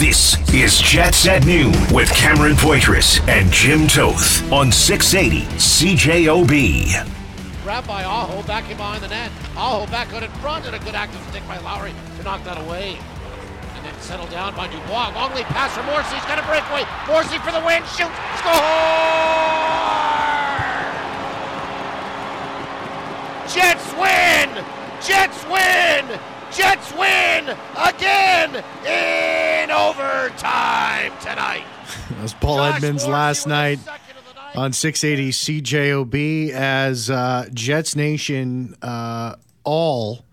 This is Jets at Noon with Cameron Poitras and Jim Toth on 680 CJOB. Grabbed by Aho, back in behind the net. Aho back out in front, and a good active stick by Lowry to knock that away. And then settled down by Dubois. Long lead pass for Morrissey. He's got a breakaway. Morrissey for the win. Shoot. Score! Jets win! Jets win! Jets win again in overtime tonight. That was Paul Josh Edmonds Morrissey last night second of the night. on 680 CJOB as uh, Jets Nation uh, all,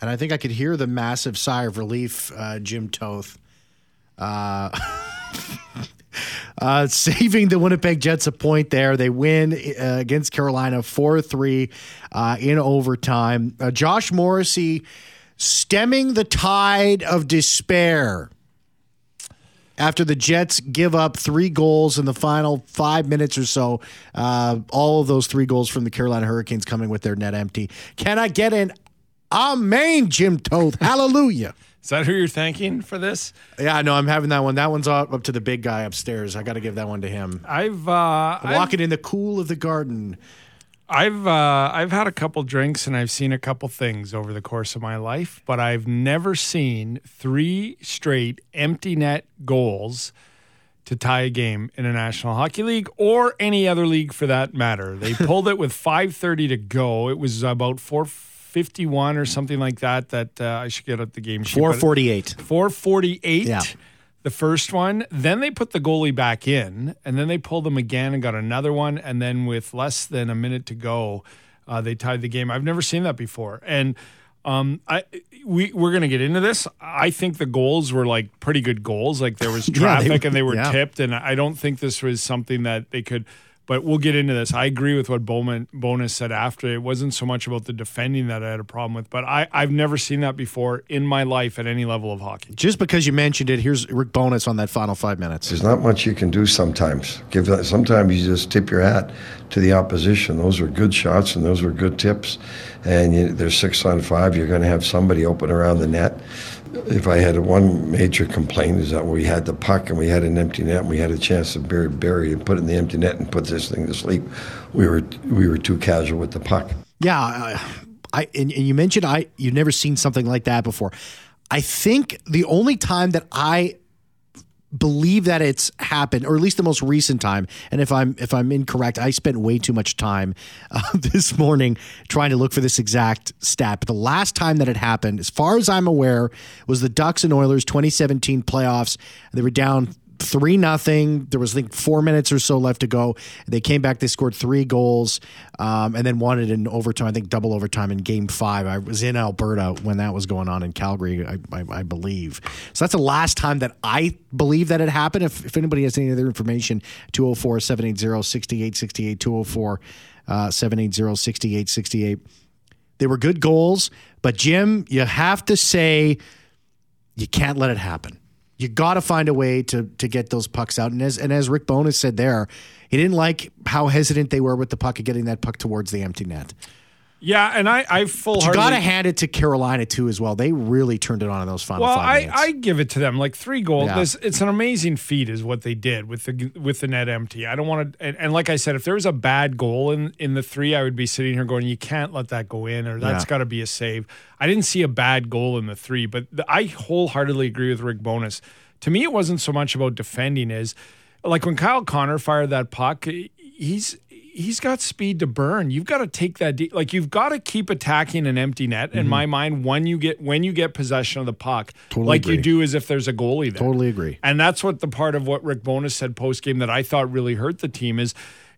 and I think I could hear the massive sigh of relief, uh, Jim Toth. Uh, uh, saving the Winnipeg Jets a point there. They win uh, against Carolina 4 3 uh, in overtime. Uh, Josh Morrissey stemming the tide of despair after the Jets give up three goals in the final five minutes or so. Uh, all of those three goals from the Carolina Hurricanes coming with their net empty. Can I get an amen, Jim Toth? Hallelujah. Is that who you're thanking for this? Yeah, no, I'm having that one. That one's up, to the big guy upstairs. I got to give that one to him. I've uh, I've, Walking in the cool of the garden. I've uh, I've had a couple drinks and I've seen a couple things over the course of my life, but I've never seen three straight empty net goals to tie a game in a National Hockey League or any other league for that matter. They pulled it with 5:30 to go. It was about 451 or something like that. That uh, I should get at the game sheet. 448. 448 Yeah. The first one then they put the goalie back in and then they pulled them again and got another one and then with less than a minute to go uh, they tied the game i've never seen that before and um, I we we're gonna get into this. I think the goals were like pretty good goals. Like there was Yeah, they traffic and they were yeah. tipped, and I don't think this was something that they could. But we'll get into this. I agree with what Bowman Bowness said after. It wasn't so much about the defending that I had a problem with, but I I've never seen that before in my life at any level of hockey. Just because you mentioned it, here's Rick Bowness on that final five minutes. There's not much you can do sometimes. Give that, sometimes you just tip your hat to the opposition. Those were good shots and those were good tips. And you, there's six on five. You're going to have somebody open around the net. If I had one major complaint is that we had the puck and we had an empty net and we had a chance to bury, bury and put in the empty net and put this thing to sleep. We were we were too casual with the puck. Yeah, I, I and, and you mentioned I you've never seen something like that before. I think the only time that I believe that it's happened, or at least the most recent time, and if I'm if I'm incorrect, I spent way too much time uh, this morning trying to look for this exact stat. But the last time that it happened, as far as I'm aware, was the Ducks and Oilers 2017 playoffs. They were down three nothing. There was I think four minutes or so left to go. They came back. They scored three goals, um, and then it in overtime. I think double overtime in Game Five. I was in Alberta when that was going on in Calgary, I, I, I believe. So that's the last time that I believe that it happened. If, if anybody has any other information, 204 780 6868 204 780 6868. They were good goals, but Jim, you have to say you can't let it happen. You got to find a way to to get those pucks out. And as and as Rick Bowness said there, he didn't like how hesitant they were with the puck and getting that puck towards the empty net. Yeah, and I I full You got to hand it to Carolina too as well. They really turned it on in those final Well, five I, minutes. I give it to them like three goals. Yeah. This, it's an amazing feat, is what they did with the with the net empty. I don't want to, and, and like I said, if there was a bad goal in in the three, I would be sitting here going, "You can't let that go in," or "That's Yeah. got to be a save." I didn't see a bad goal in the three, but the, I wholeheartedly agree with Rick Bowness. To me, it wasn't so much about defending as like when Kyle Connor fired that puck. He's he's got speed to burn. You've got to take that deep. Like you've got to keep attacking an empty net. In my mind, when you get when you get possession of the puck, Mm-hmm. Totally like you do as if there's a goalie there. Totally agree. And that's what the part of what Rick Bowness said post game that I thought really hurt the team is.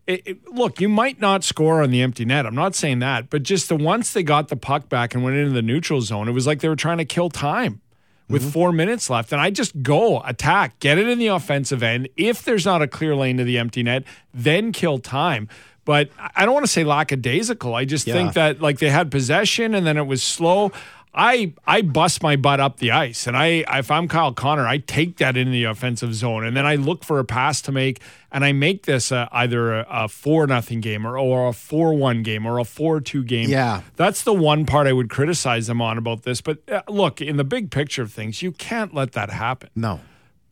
It, it- look, you might not score on the empty net. I'm not saying that, but just the once they got the puck back and went into the neutral zone, it was like they were trying to kill time with Mm-hmm. four minutes left. And I just go attack, get it in the offensive end. If there's not a clear lane to the empty net, then kill time. But I don't want to say lackadaisical. I just Yeah. think that like they had possession and then it was slow. I I bust my butt up the ice, and I if I'm Kyle Connor, I take that into the offensive zone, and then I look for a pass to make, and I make this uh, either a, a four nothing game or or a four one game or a four two game. Yeah. that's the one part I would criticize them on about this. But uh, look, in the big picture of things, you can't let that happen. no.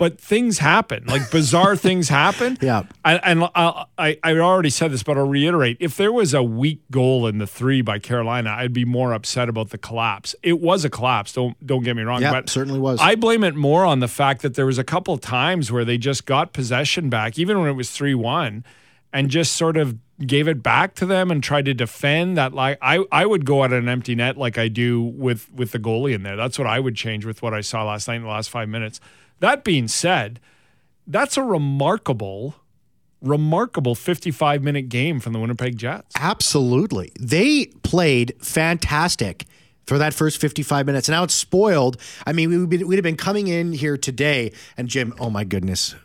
But things happen, like bizarre things happen. Yeah. And, and I, I, I already said this, but I'll reiterate: if there was a weak goal in the three by Carolina, I'd be more upset about the collapse. It was a collapse. Don't don't get me wrong. Yeah, but certainly was. I blame it more on the fact that there was a couple times where they just got possession back, even when it was three one, and just sort of gave it back to them and tried to defend that like I, I would go at an empty net like I do with with the goalie in there. That's what I would change with what I saw last night in the last five minutes. That being said, that's a remarkable, remarkable 55 minute game from the Winnipeg Jets. Absolutely. They played fantastic for that first 55 minutes. And now it's spoiled. I mean, been, we'd have been coming in here today, and Jim, oh my goodness.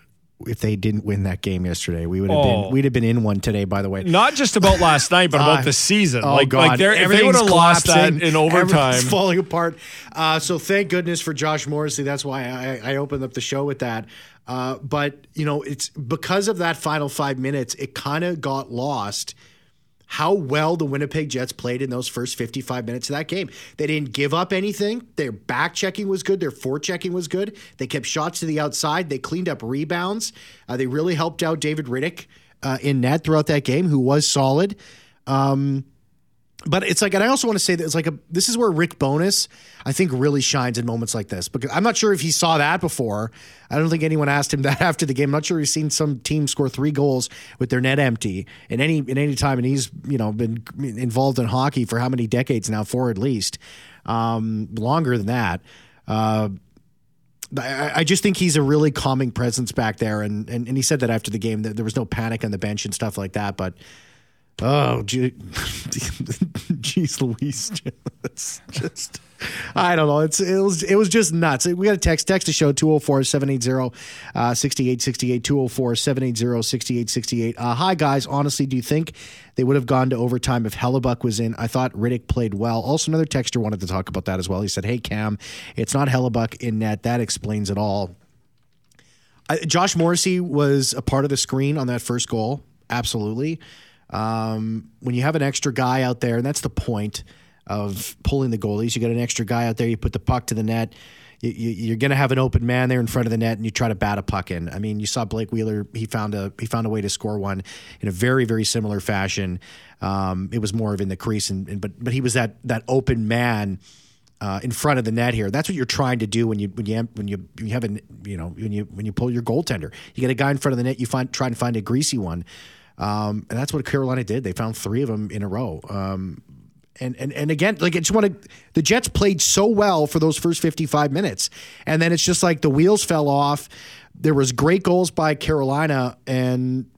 If they didn't win that game yesterday, we would have Oh. been we'd have been in one today. By the way, Not just about last night, but about the season. Oh like, God! like if they would have lost that in overtime, falling apart. Uh, so thank goodness for Josh Morrissey. That's why I, I opened up the show with that. Uh, but you know, it's because of that final five minutes, it kind of got lost how well the Winnipeg Jets played in those first 55 minutes of that game. They didn't give up anything. Their back checking was good. Their forechecking was good. They kept shots to the outside. They cleaned up rebounds. Uh, they really helped out David Rittich uh, in net throughout that game, who was solid. Um, but it's like, and I also want to say that it's like a. This is where Rick Bowness, I think, really shines in moments like this because I'm not sure if he saw that before. I don't think anyone asked him that after the game. I'm not sure he's seen some team score three goals with their net empty in any in any time, and he's you know been involved in hockey for how many decades now? Four at least, um, longer than that. Uh, I, I just think he's a really calming presence back there, and, and and he said that after the game that there was no panic on the bench and stuff like that. But oh, jeez, Louise, it's just I don't know. It's it was it was just nuts. We got a text text to show 204-780-6868 204-780-6868. Uh, hi guys, honestly, do you think they would have gone to overtime if Hellebuyck was in? I thought Rittich played well. Also, another texter wanted to talk about that as well. He said, "Hey Cam, it's not Hellebuyck in net. That explains it all." Josh Morrissey was a part of the screen on that first goal. Absolutely. Um, when you have an extra guy out there, and that's the point of pulling the goalies, you got an extra guy out there, you put the puck to the net. You, you're going to have an open man there in front of the net, and you try to bat a puck in. I mean, you saw Blake Wheeler; he found a he found a way to score one in a very very similar fashion. Um, it was more of in the crease, and, and but but he was that that open man uh, in front of the net here. That's what you're trying to do when you when you when you, you have a you know when you when you pull your goaltender. You get a guy in front of the net. You find try and find a greasy one, um, and that's what Carolina did. They found three of them in a row. Um, and, and and again, like I just want to. The Jets played so well for those first 55 minutes, and then it's just like the wheels fell off. There was great goals by Carolina, and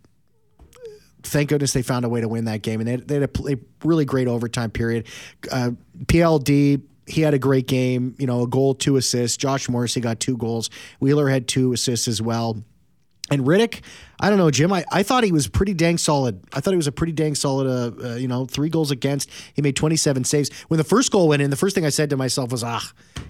thank goodness they found a way to win that game. And they, they had a, a really great overtime period. Uh, PLD, he had a great game. You know, a goal, two assists. Josh Morrissey got two goals. Wheeler had two assists as well. And Rittich, I don't know, Jim. I, I thought he was pretty dang solid. I thought he was a pretty dang solid. Uh, uh, you know, three goals against. He made 27 saves. When the first goal went in, the first thing I said to myself was, ah,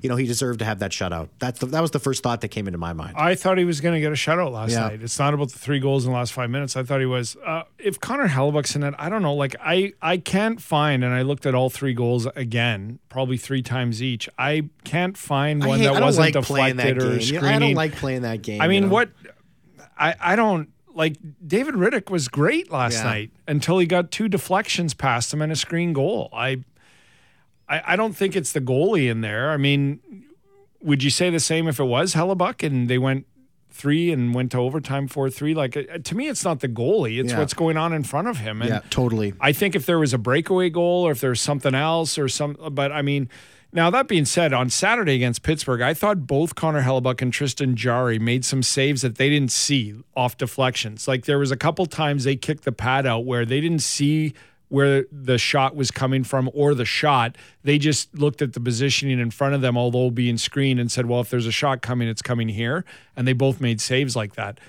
you know, he deserved to have that shutout. That's the, that was the first thought that came into my mind. I thought he was going to get a shutout last Yeah. night. It's not about the three goals in the last five minutes. I thought he was. Uh, if Connor Hellebuyck's in it, I don't know. Like I, I can't find, and I looked at all three goals again, probably three times each. I can't find one hate- that wasn't like playing that deflected or game. You know, screening. I don't like playing that game. I mean, you know? what? I, I don't like. David Rittich was great last Yeah. night until he got two deflections past him and a screen goal. I, I, I don't think it's the goalie in there. I mean, would you say the same if it was Hellebuyck and they went three and went to overtime four three? Like uh, to me, it's not the goalie; it's Yeah. what's going on in front of him. And Yeah, totally. I think if there was a breakaway goal or if there's something else or some, but I mean, now that being said, on Saturday against Pittsburgh, I thought both Connor Hellebuyck and Tristan Jarry made some saves that they didn't see off deflections. Like there was a couple times they kicked the pad out where they didn't see where the shot was coming from or the shot. They just looked at the positioning in front of them, although being screened, and said, well, if there's a shot coming, it's coming here. And they both made saves like that.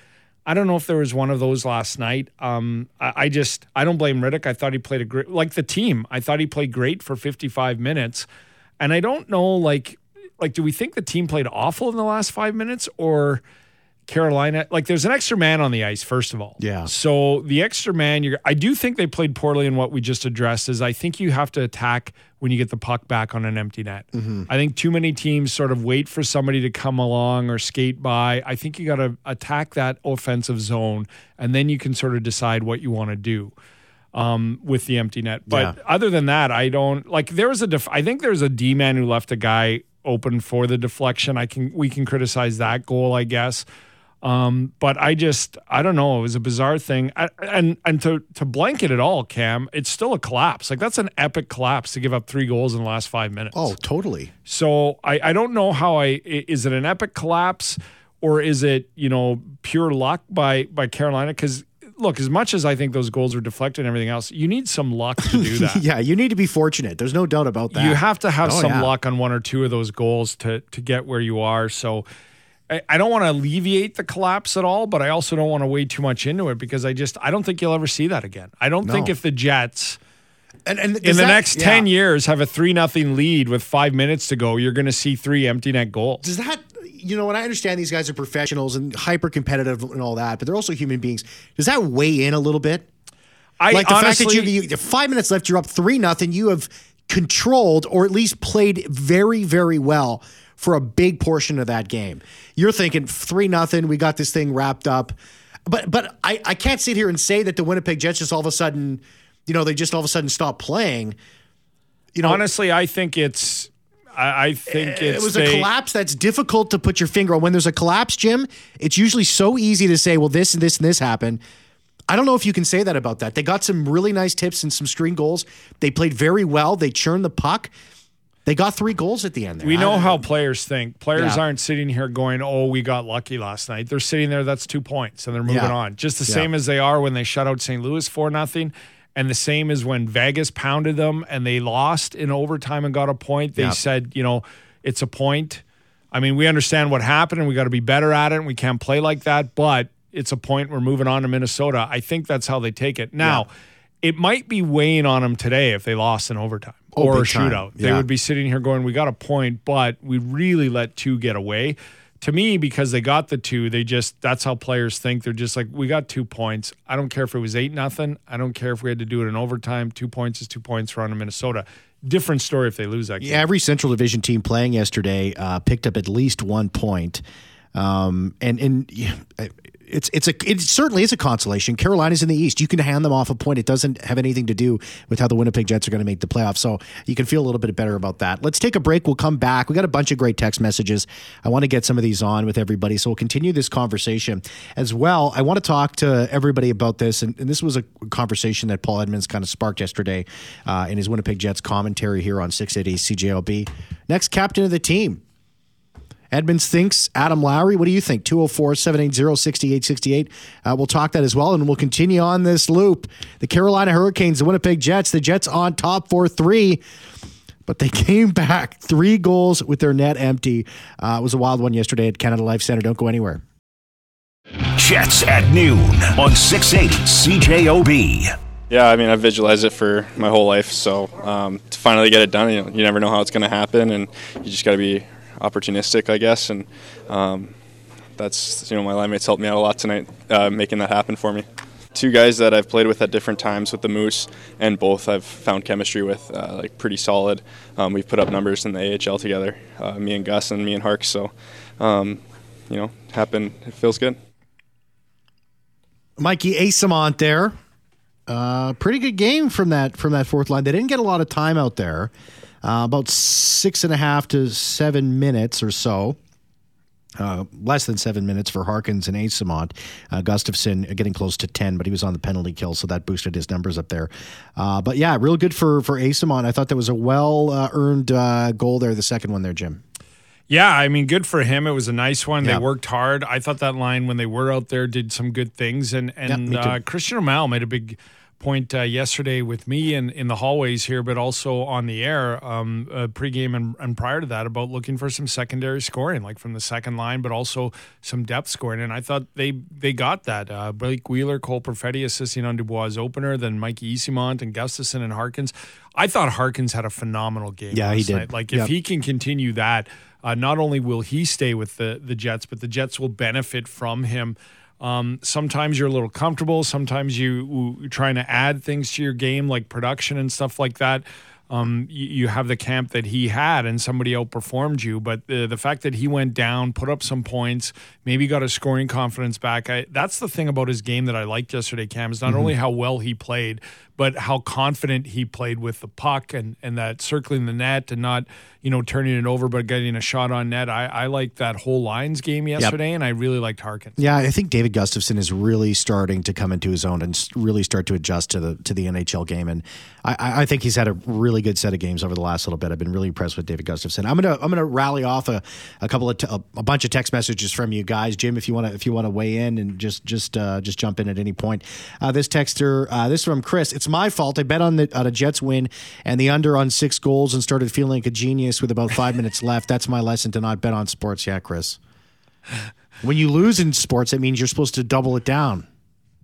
I don't know if there was one of those last night. Um, I, I just I don't blame Rittich. I thought he played a great like the team. I thought he played great for 55 minutes, and I don't know like like do we think the team played awful in the last five minutes or Carolina, like there's an extra man on the ice, first of all. Yeah. So the extra man, you're, I do think they played poorly in what we just addressed. Is I think you have to attack when you get the puck back on an empty net. Mm-hmm. I think too many teams sort of wait for somebody to come along or skate by. I think you got to attack that offensive zone, and then you can sort of decide what you want to do um, with the empty net. But Yeah. other than that, I don't like. There was a. Def- I think there's a D man who left a guy open for the deflection. I can we can criticize that goal, I guess. Um, but I just I don't know. It was a bizarre thing, I, and and to to blanket it all, Cam, it's still a collapse. Like that's an epic collapse to give up three goals in the last five minutes. Oh, totally. So I, I don't know how I i- is it an epic collapse or is it you know pure luck by by Carolina? Because look, as much as I think those goals were deflected and everything else, you need some luck to do that. Yeah, you need to be fortunate. There's no doubt about that. You have to have Oh, some yeah. luck on one or two of those goals to to get where you are. So. I- I don't want to alleviate the collapse at all, but I also don't want to wade too much into it because I just I don't think you'll ever see that again. I don't think if the Jets And, and in the next 10 years have a 3 nothing lead with 5 minutes to go, you're going to see three empty net goals. does that you know, and I understand these guys are professionals and hyper competitive and all that, but they're also human beings. Does that weigh in a little bit? I like the honestly, fact that you, you five minutes left, you're up three nothing. You have controlled or at least played very, very well for a big portion of that game. You're thinking three nothing. We got this thing wrapped up, but but I I can't sit here and say that the Winnipeg Jets just all of a sudden, you know, they just all of a sudden stop playing. You know, honestly, I think it's. I, I think it was they- a collapse that's difficult to put your finger on. When there's a collapse, Jim, it's usually so easy to say, well, this and this and this happened. I don't know if you can say that about that. They got some really nice tips and some screen goals. They played very well. They churned the puck. They got three goals at the end there. We know how players think. Players Yeah. aren't sitting here going, "Oh, we got lucky last night." They're sitting there. That's two points, and they're moving Yeah. on. Just the Yeah. same as they are when they shut out St. Louis for nothing, and the same as when Vegas pounded them and they lost in overtime and got a point. They Yeah. said, you know, it's a point. I mean, we understand what happened, and we got to be better at it. and We can't play like that, but it's a point. We're moving on to Minnesota. I think that's how they take it. Now, it might be weighing on them today if they lost in overtime Oh, or a shootout. They would be sitting here going, "We got a point, but we really let two get away." To me, because they got the two, they just that's how players think. They're just like, "We got two points. I don't care if it was eight nothing. I don't care if we had to do it in overtime. Two points is two points for on Minnesota. Different story if they lose that game. Yeah, every Central Division team playing yesterday uh, picked up at least one point. Um, and and it's it's a it certainly is a consolation. Carolina's in the East. You can hand them off a point. It doesn't have anything to do with how the Winnipeg Jets are going to make the playoffs. So you can feel a little bit better about that. Let's take a break. We'll come back. We got a bunch of great text messages. I want to get some of these on with everybody. So we'll continue this conversation as well. I want to talk to everybody about this, and, and this was a conversation that Paul Edmonds kind of sparked yesterday uh, in his Winnipeg Jets commentary here on 680 CJOB. Next captain of the team. Edmonds thinks Adam Lowry. What do you think? 204 780 6868. Uh, We'll talk that as well, and we'll continue on this loop. The Carolina Hurricanes, the Winnipeg Jets, the Jets on top 4 3, but they came back three goals with their net empty. Uh, it was a wild one yesterday at Canada Life Center. Don't go anywhere. Jets at noon on 680 CJOB. Yeah, I mean, I've visualized it for my whole life. So um, to finally get it done, you, know, you never know how it's going to happen, and you just got to be opportunistic, I guess. And um, that's you know, my line mates helped me out a lot tonight, uh, making that happen for me. Two guys that I've played with at different times with the Moose, and both I've found chemistry with, uh, like pretty solid. Um, we've put up numbers in the AHL together, uh, me and Gus and me and Hark. So, um, you know, happen. It feels good. Mikey Eyssimont there. Uh, pretty good game from that from that fourth line. They didn't get a lot of time out there, uh, about six and a half to seven minutes or so. Uh, less than seven minutes for Harkins and Eyssimont. Uh, Gustafsson getting close to ten, but he was on the penalty kill, so that boosted his numbers up there. Uh, but yeah, real good for for Eyssimont. I thought that was a well uh, earned uh, goal there. The second one there, Jim. Yeah, I mean, good for him. It was a nice one. Yeah. They worked hard. I thought that line when they were out there did some good things, and and too. uh, Christian O'Mal made a big point uh, yesterday with me in, in the hallways here, but also on the air, um, uh, pregame and, and prior to that, about looking for some secondary scoring, like from the second line, but also some depth scoring. And I thought they they got that. Uh, Blake Wheeler, Cole Perfetti assisting on Dubois' opener, then Mikey Eyssimont and Gustafsson and Harkins. I thought Harkins had a phenomenal game. Yeah, he did. Night. Like if Yep. he can continue that, uh, not only will he stay with the the Jets, but the Jets will benefit from him. Um, sometimes you're a little comfortable. Sometimes you, you're trying to add things to your game, like production and stuff like that. Um, you, you have the camp that he had, and somebody outperformed you. But the the fact that he went down, put up some points, maybe got his scoring confidence back. I, that's the thing about his game that I liked yesterday. Cam is not only how well he played, but how confident he played with the puck and and that circling the net and not you know turning it over, but getting a shot on net. I, I liked that whole lines game yesterday, and I really liked Harkins. Yeah, I think David Gustafsson is really starting to come into his own and really start to adjust to the to the NHL game, and I- I, think he's had a really good set of games over the last little bit. I've been really impressed with David Gustafsson. I'm gonna I'm gonna rally off a, a couple of t- a, a bunch of text messages from you guys, Jim. If you want to if you want to weigh in and just just uh, just jump in at any point. Uh, this texter, uh, this is from Chris. It's my fault. I bet on the on a Jets win and the under on six goals and started feeling like a genius with about five minutes left. That's my lesson to not bet on sports. Yeah, Chris. When you lose in sports, it means you're supposed to double it down.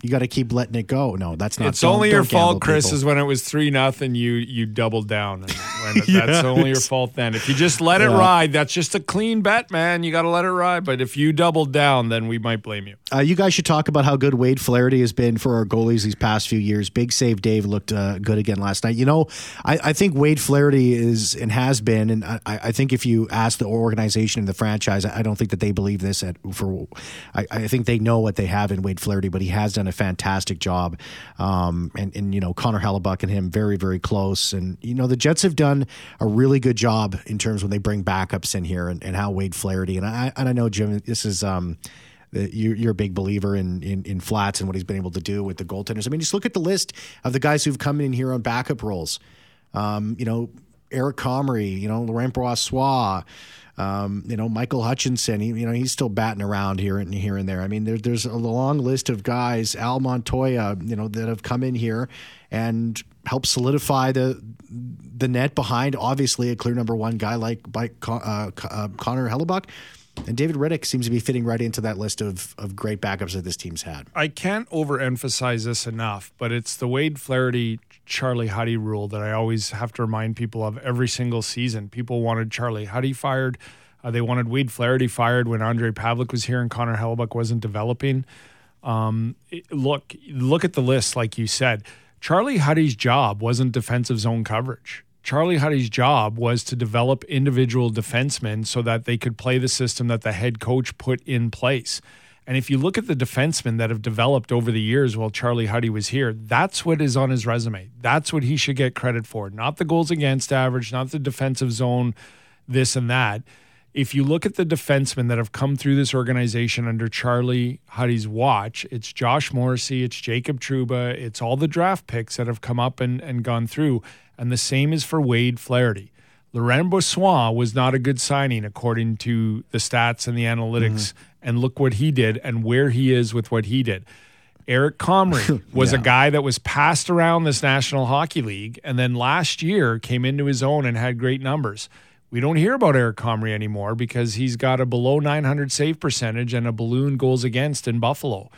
You got to keep letting it go. No, that's not. It's don't- only your don't gamble, fault, Chris, people. is when it was three nothing. You you doubled down, when that's only your fault. Then, if you just let it ride, that's just a clean bet, man. You got to let it ride. But if you doubled down, then we might blame you. Uh, you guys should talk about how good Wade Flaherty has been for our goalies these past few years. Big save Dave looked uh, good again last night. You know, I, I think Wade Flaherty is and has been, and I, I think if you ask the organization and the franchise, I don't think that they believe this. At for, I, I think they know what they have in Wade Flaherty, but he has done a fantastic job. Um, and and you know Connor Hellebuyck and him very very close. And you know the Jets have done a really good job in terms when they bring backups in here and, and how Wade Flaherty and I and I know Jim, this is. Um, you- you're a big believer in, in in flats and what he's been able to do with the goaltenders. I mean, just look at the list of the guys who've come in here on backup roles. Um, you know, Eric Comrie, you know, Laurent Brossoit, um, you know, Michael Hutchinson. He, you know, he's still batting around here and here and there. I mean, there, there's a long list of guys, Al Montoya, you know, that have come in here and helped solidify the the net behind obviously a clear number one guy like by uh, uh, Connor Hellebuyck. And David Rittich seems to be fitting right into that list of, of great backups that this team's had. I can't overemphasize this enough, but it's the Wade Flaherty Charlie Huddy rule that I always have to remind people of every single season. People wanted Charlie Huddy fired. Uh, they wanted Wade Flaherty fired when Ondrej Pavelec was here and Connor Hellebuyck wasn't developing. Um, look, look at the list, like you said. Charlie Huddy's job wasn't defensive zone coverage. Charlie Huddy's job was to develop individual defensemen so that they could play the system that the head coach put in place. And if you look at the defensemen that have developed over the years while Charlie Huddy was here, that's what is on his resume. That's what he should get credit for, not the goals against average, not the defensive zone, this and that. If you look at the defensemen that have come through this organization under Charlie Huddy's watch, it's Josh Morrissey, it's Jacob Trouba, it's all the draft picks that have come up and, and gone through. And the same is for Wade Flaherty. Laurent Brossoit was not a good signing according to the stats and the analytics. Mm-hmm. And look what he did and where he is with what he did. Eric Comrie was a guy that was passed around this National Hockey League and then last year came into his own and had great numbers. We don't hear about Eric Comrie anymore because he's got a below 900 save percentage and a balloon goals against in Buffalo.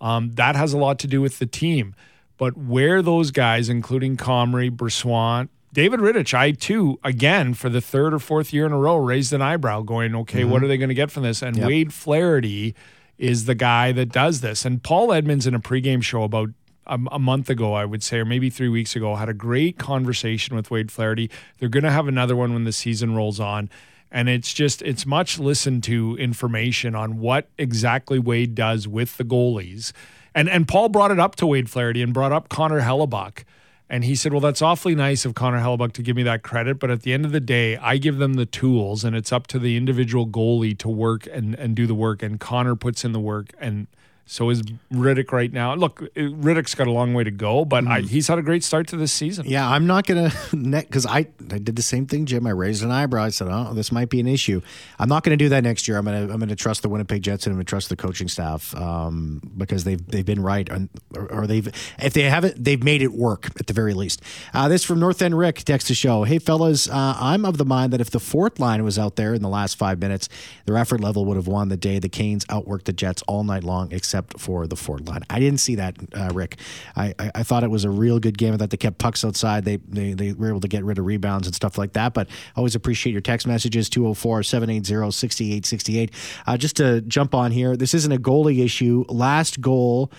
Um, that has a lot to do with the team. But where those guys, including Comrie, Brossoit, David Rittich, I too, again, for the third or fourth year in a row, raised an eyebrow going, okay, what mm-hmm. are they going to get from this? And Yep. Wade Flaherty is the guy that does this. And Paul Edmonds in a pregame show about a, a month ago, I would say, or maybe three weeks ago, had a great conversation with Wade Flaherty. They're going to have another one when the season rolls on. And it's just, it's much listened to information on what exactly Wade does with the goalies. And, and Paul brought it up to Wade Flaherty and brought up Connor Hellebuyck. And he said, Well, that's awfully nice of Connor Hellebuyck to give me that credit. But at the end of the day, I give them the tools and it's up to the individual goalie to work and, and do the work. And Connor puts in the work and So is Rittich right now? Look, Rittich's got a long way to go, but I, he's had a great start to this season. Yeah, I'm not gonna because I I did the same thing, Jim. I raised an eyebrow. I said, "Oh, this might be an issue." I'm not gonna do that next year. I'm gonna I'm gonna trust the Winnipeg Jets and I'm gonna trust the coaching staff um, because they've they've been right on, or, or they've if they haven't they've made it work at the very least. Uh, this from North End Rick text to show. Hey fellas, uh, I'm of the mind that if the fourth line was out there in the last five minutes, their effort level would have won the day. The Canes outworked the Jets all night long, except for the Ford line. I didn't see that, uh, Rick. I, I, I thought it was a real good game. I thought they kept pucks outside. They, they they were able to get rid of rebounds and stuff like that. But always appreciate your text messages 204 780 6868. Uh, Just to jump on here, this isn't a goalie issue. Last goal.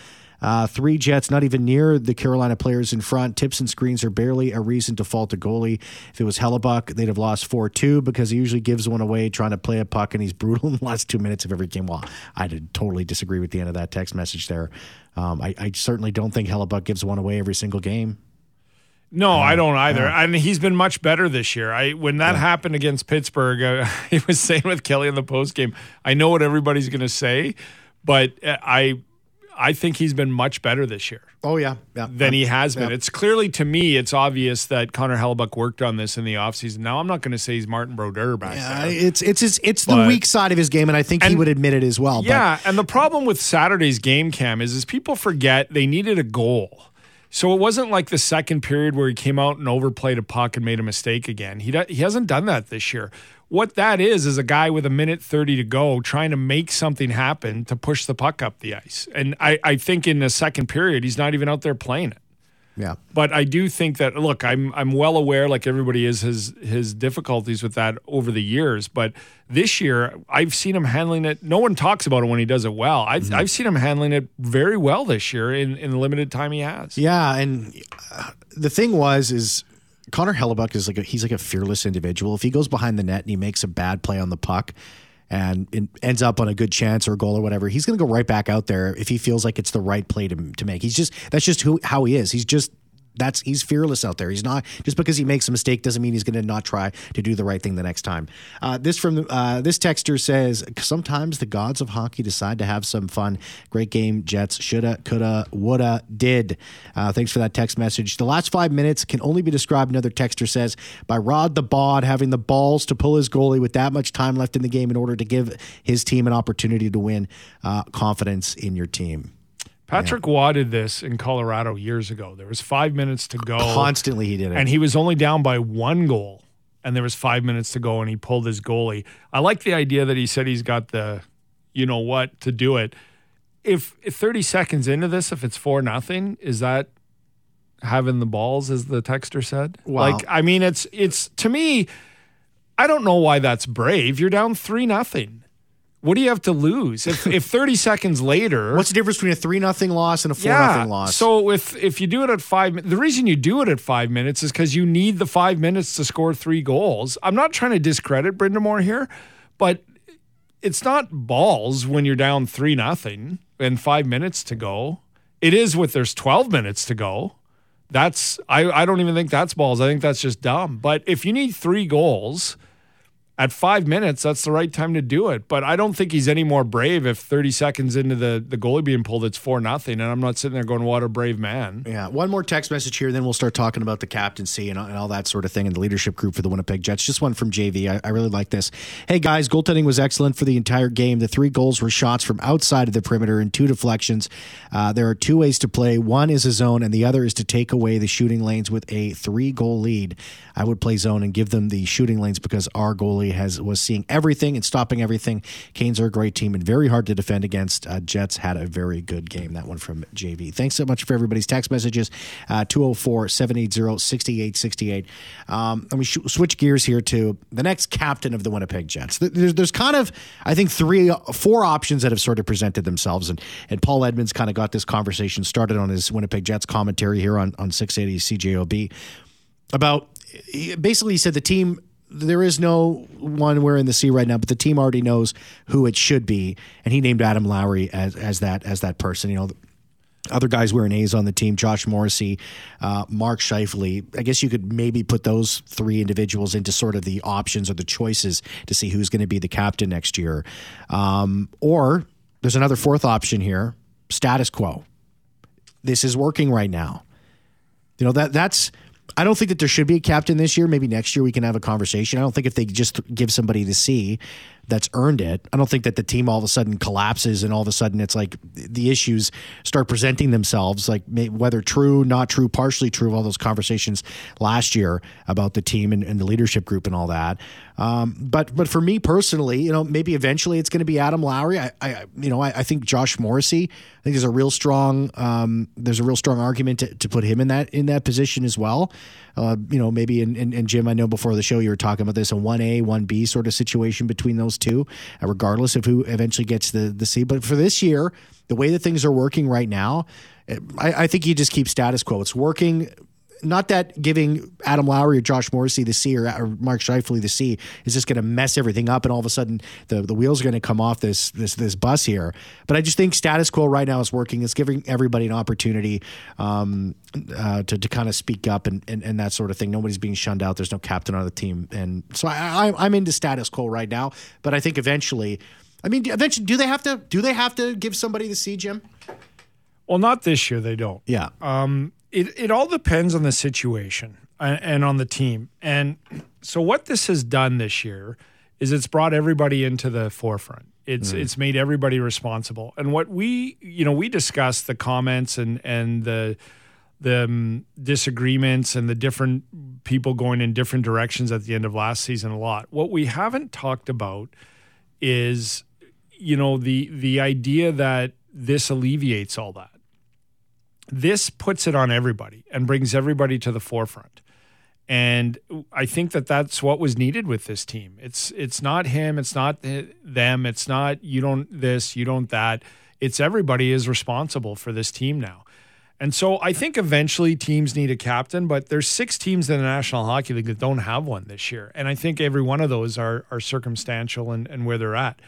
Uh, three Jets, not even near the Carolina players in front. Tips and screens are barely a reason to fault a goalie. If it was Hellebuyck, they'd have lost 4 2 because he usually gives one away trying to play a puck and he's brutal in the last two minutes of every game. Well, I did totally disagree with the end of that text message there. Um, I, I certainly don't think Hellebuyck gives one away every single game. No, I don't either. I And he's been much better this year. I when that happened against Pittsburgh, uh, he was saying with Kelly in the post game, I know what everybody's going to say, but uh, I I think he's been much better this year Oh, yeah. yeah. than he has been. Yeah. It's clearly to me, it's obvious that Connor Hellebuyck worked on this in the offseason. Now I'm not going to say he's Martin Brodeur back Uh, there. it's it's it's, it's the weak side of his game, and I think he would admit it as well. Yeah, and the problem with Saturday's game cam is is people forget they needed a goal. So it wasn't like the second period where he came out and overplayed a puck and made a mistake again. He do- he hasn't done that this year. What that is is a guy with a minute 30 to go trying to make something happen to push the puck up the ice. And I, I think in the second period he's not even out there playing it. Yeah. But I do think that look, I'm I'm well aware, like everybody is, his his difficulties with that over the years. But this year, I've seen him handling it. No one talks about it when he does it well. I've I've seen him handling it very well this year in in the limited time he has. Yeah, and uh, the thing was is Connor Hellebuyck is like a, he's like a fearless individual. If he goes behind the net and he makes a bad play on the puck and it ends up on a good chance or a goal or whatever, he's going to go right back out there if he feels like it's the right play to, to make. He's just that's just who how he is. He's just that's he's fearless out there. He's not just because he makes a mistake doesn't mean he's going to not try to do the right thing the next time. Uh, this from uh, this texter says sometimes the gods of hockey decide to have some fun. Great game, Jets. Shoulda, coulda, woulda, did. Uh, thanks for that text message. The last five minutes can only be described. Another texter says by Rod the Bod having the balls to pull his goalie with that much time left in the game in order to give his team an opportunity to win. Uh, confidence in your team. Patrick Roy did this in Colorado years ago. There was five minutes to go. Constantly he did it. and he was only down by one goal and there was five minutes to go and he pulled his goalie i like the idea that he said he's got the you know what to do it if, if 30 seconds into this if it's four nothing is that having the balls as the texter said Wow. like i mean it's it's to me i don't know why that's brave you're down three nothing what do you have to lose if, if 30 seconds later What's the difference between a three nothing loss and a four nothing loss? so if if you do it at five, the reason you do it at five minutes is because you need the five minutes to score three goals. I'm not trying to discredit Brind'Amour here, but it's not balls when you're down three nothing and five minutes to go. It is with there's 12 minutes to go. That's I I don't even think that's balls. I think that's just dumb. But if you need three goals at five minutes, that's the right time to do it. But I don't think he's any more brave if 30 seconds into the, the goalie being pulled, it's four nothing. And I'm not sitting there going, what a brave man. Yeah, one more text message here, then we'll start talking about the captaincy and, and all that sort of thing and the leadership group for the Winnipeg Jets. Just one from JV. I, I really like this. Hey guys, goaltending was excellent for the entire game. The three goals were shots from outside of the perimeter and two deflections. Uh, there are two ways to play. One is a zone, and the other is to take away the shooting lanes with a three goal lead. I would play zone and give them the shooting lanes because our goalie has was seeing everything and stopping everything. Canes are a great team and very hard to defend against. Uh, Jets had a very good game. That one from JV. Thanks so much for everybody's text messages. Uh, 204 780 6868. Um, Let me sh- switch gears here to the next captain of the Winnipeg Jets. There's, there's kind of, I think, three, four options that have sort of presented themselves. And, and Paul Edmonds kind of got this conversation started on his Winnipeg Jets commentary here on, on 680 CJOB about basically he said the team there is no one we're in the sea right now, but the team already knows who it should be, and he named Adam Lowry as as that as that person. You know, other guys wearing A's on the team: Josh Morrissey, uh, Mark Scheifele. I guess you could maybe put those three individuals into sort of the options or the choices to see who's going to be the captain next year. Um, or there's another fourth option here. status quo. This is working right now. You know that that's. I don't think that there should be a captain this year. Maybe next year we can have a conversation. I don't think if they just give somebody the C that's earned it, I don't think that the team all of a sudden collapses and all of a sudden it's like the issues start presenting themselves, like whether true, not true, partially true, of all those conversations last year about the team and, and the leadership group and all that. Um, but but for me personally, you know, maybe eventually it's going to be Adam Lowry. I, I you know, I, I, think Josh Morrissey. I think there's a real strong um, there's a real strong argument to, to put him in that in that position as well. Uh, you know, maybe in, in, Jim, I know before the show you were talking about this a one A one B sort of situation between those two, uh, regardless of who eventually gets the the C. But for this year, the way that things are working right now, I, I think you just keep status quo. It's working not that giving Adam Lowry or Josh Morrissey the C or, or Mark Scheifele the C is just going to mess everything up, and all of a sudden the, the wheels are going to come off this this this bus here. But I just think status quo right now is working. It's giving everybody an opportunity um, uh, to to kind of speak up and, and, and that sort of thing. Nobody's being shunned out. There's no captain on the team, and so I, I I'm into status quo right now. But I think eventually. I mean, eventually, do they have to? Do they have to give somebody the C, Jim? Well, not this year. They don't. Yeah. Um, it, it all depends on the situation and, on the team. And so what this has done this year is it's brought everybody into the forefront. It's mm. it's made everybody responsible. And what we you know we discussed the comments and and the the um, disagreements and the different people going in different directions at the end of last season a lot. What we haven't talked about is you know the the idea that this alleviates all that this puts it on everybody and brings everybody to the forefront. And I think that that's what was needed with this team. It's it's not him, it's not them, it's not you don't this, you don't that. It's everybody is responsible for this team now. And so I think eventually teams need a captain, but there's six teams in the National Hockey League that don't have one this year. And I think every one of those are are circumstantial and, and where they're at.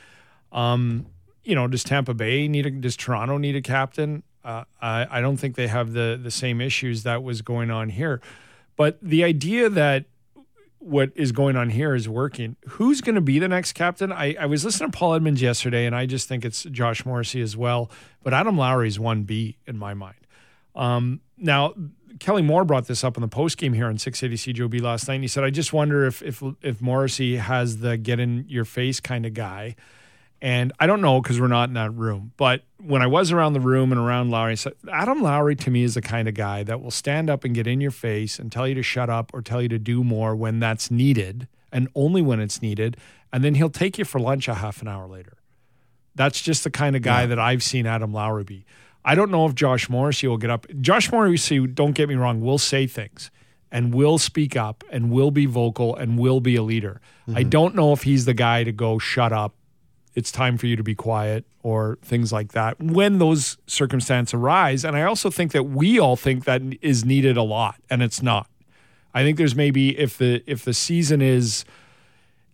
Um, you know, does Tampa Bay need a does Toronto need a captain? Uh, I, I don't think they have the the same issues that was going on here. But the idea that what is going on here is working. Who's going to be the next captain? I, I was listening to Paul Edmonds yesterday, and I just think it's Josh Morrissey as well. But Adam Lowry's one B in my mind. Um, now, Kelly Moore brought this up in the post game here on 680 CJOB last night. And he said, "I just wonder if if if Morrissey has the get in your face kind of guy." And I don't know because we're not in that room. But when I was around the room and around Lowry, so Adam Lowry to me is the kind of guy that will stand up and get in your face and tell you to shut up or tell you to do more when that's needed and only when it's needed. And then he'll take you for lunch a half an hour later. That's just the kind of guy yeah. that I've seen Adam Lowry be. I don't know if Josh Morrissey will get up. Josh Morrissey, don't get me wrong, will say things and will speak up and will be vocal and will be a leader. Mm-hmm. I don't know if he's the guy to go shut up it's time for you to be quiet or things like that when those circumstances arise. And I also think that we all think that is needed a lot, and it's not. I think there's maybe if the if the season is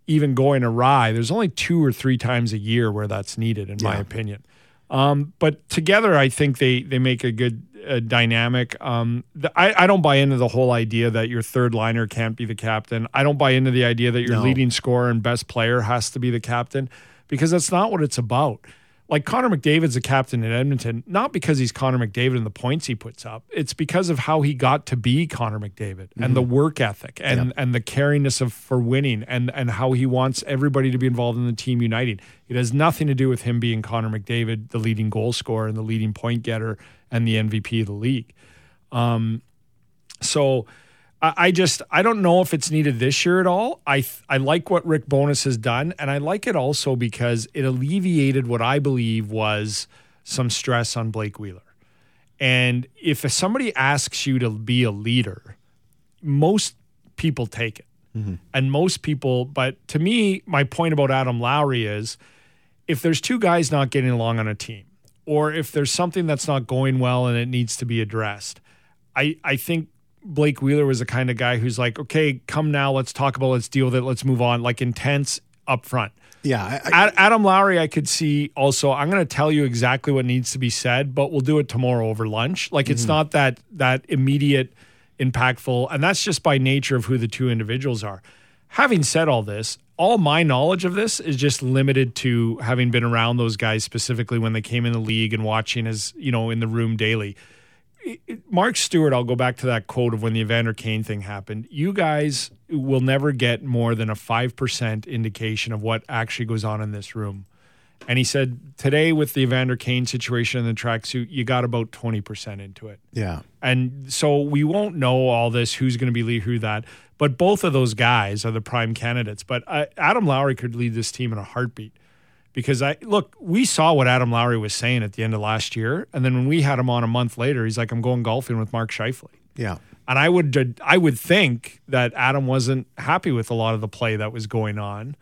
even going awry, there's only two or three times a year where that's needed, in yeah. my opinion. Um, but together, I think they they make a good uh, dynamic. Um, the, I, I don't buy into the whole idea that your third liner can't be the captain. I don't buy into the idea that your no. leading scorer and best player has to be the captain because that's not what it's about. Like Connor McDavid's a captain in Edmonton, not because he's Connor McDavid and the points he puts up. It's because of how he got to be Connor McDavid mm-hmm. and the work ethic and and the caringness of for winning and and how he wants everybody to be involved in the team uniting. It has nothing to do with him being Connor McDavid, the leading goal scorer and the leading point getter and the MVP of the league. Um, so I just I don't know if it's needed this year at all. I I like what Rick Bowness has done, and I like it also because it alleviated what I believe was some stress on Blake Wheeler. And if somebody asks you to be a leader, most people take it, mm-hmm. and most people. But to me, my point about Adam Lowry is, if there's two guys not getting along on a team, or if there's something that's not going well and it needs to be addressed, I I think Blake Wheeler was the kind of guy who's like, okay, come now, let's talk about, let's deal with it, let's move on, like intense up front. Yeah. I, I, Adam Lowry, I could see also, I'm going to tell you exactly what needs to be said, but we'll do it tomorrow over lunch. Like it's mm-hmm. not that that immediate impactful. And that's just by nature of who the two individuals are. Having said all this, all my knowledge of this is just limited to having been around those guys specifically when they came in the league and watching as, you know, in the room daily. Mark Stuart, I'll go back to that quote of when the Evander Kane thing happened. You guys will never get more than a 5% indication of what actually goes on in this room. And he said today with the Evander Kane situation in the tracksuit, you got about 20% into it. Yeah. And so we won't know all this, who's going to be lead, who that. But both of those guys are the prime candidates. But uh, Adam Lowry could lead this team in a heartbeat because I look, we saw what Adam Lowry was saying at the end of last year, and then when we had him on a month later, he's like, "I'm going golfing with Mark Scheifele." Yeah. And I would uh, I would think that Adam wasn't happy with a lot of the play that was going on.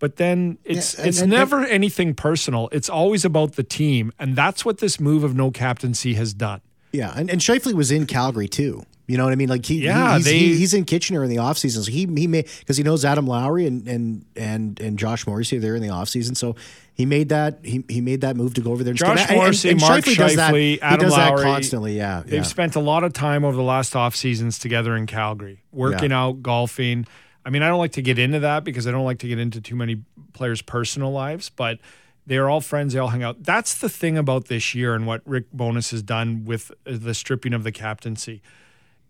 But then it's Yeah, and- it's and- never anything personal. It's always about the team, and that's what this move of no captaincy has done. Yeah, and, and Scheifele was in Calgary too. You know what I mean? Like he, Yeah, he's, they- he, he's in Kitchener in the offseason. So he he made because he knows Adam Lowry and and and and Josh Morrissey there in the offseason. So he made that he, he made that move to go over there. And Josh and- and- Morrissey, and Mark Scheifele does that. Scheifele, he Adam does Lowry. that constantly. Yeah, They've yeah. spent a lot of time over the last off seasons together in Calgary, working Yeah. out, golfing. I mean, I don't like to get into that because I don't like to get into too many players' personal lives, but they're all friends. They all hang out. That's the thing about this year and what Rick Bowness has done with the stripping of the captaincy.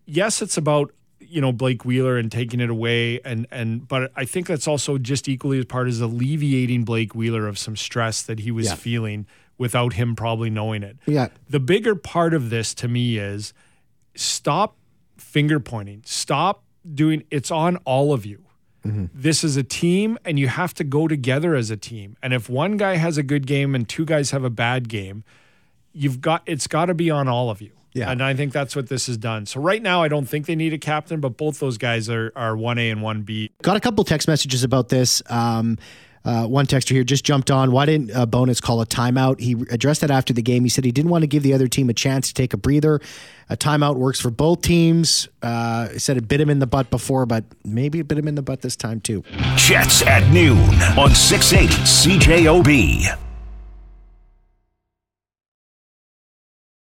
Yes, it's about you know Blake Wheeler and taking it away, and and but I think that's also just equally as part is alleviating Blake Wheeler of some stress that he was Yeah. feeling without him probably knowing it. Yeah. The bigger part of this to me is stop finger pointing. Stop doing it's on all of you. Mm-hmm. This is a team and you have to go together as a team. And if one guy has a good game and two guys have a bad game, you've got it's got to be on all of you. Yeah. And I think that's what this has done. So right now I don't think they need a captain, but both those guys are are 1A and 1B. Got a couple text messages about this. Um, uh, one texter here just jumped on. Why didn't uh, Bowness call a timeout? He addressed that after the game. He said he didn't want to give the other team a chance to take a breather. A timeout works for both teams. Uh, he said it bit him in the butt before, but maybe it bit him in the butt this time too. Jets at noon on 680 CJOB.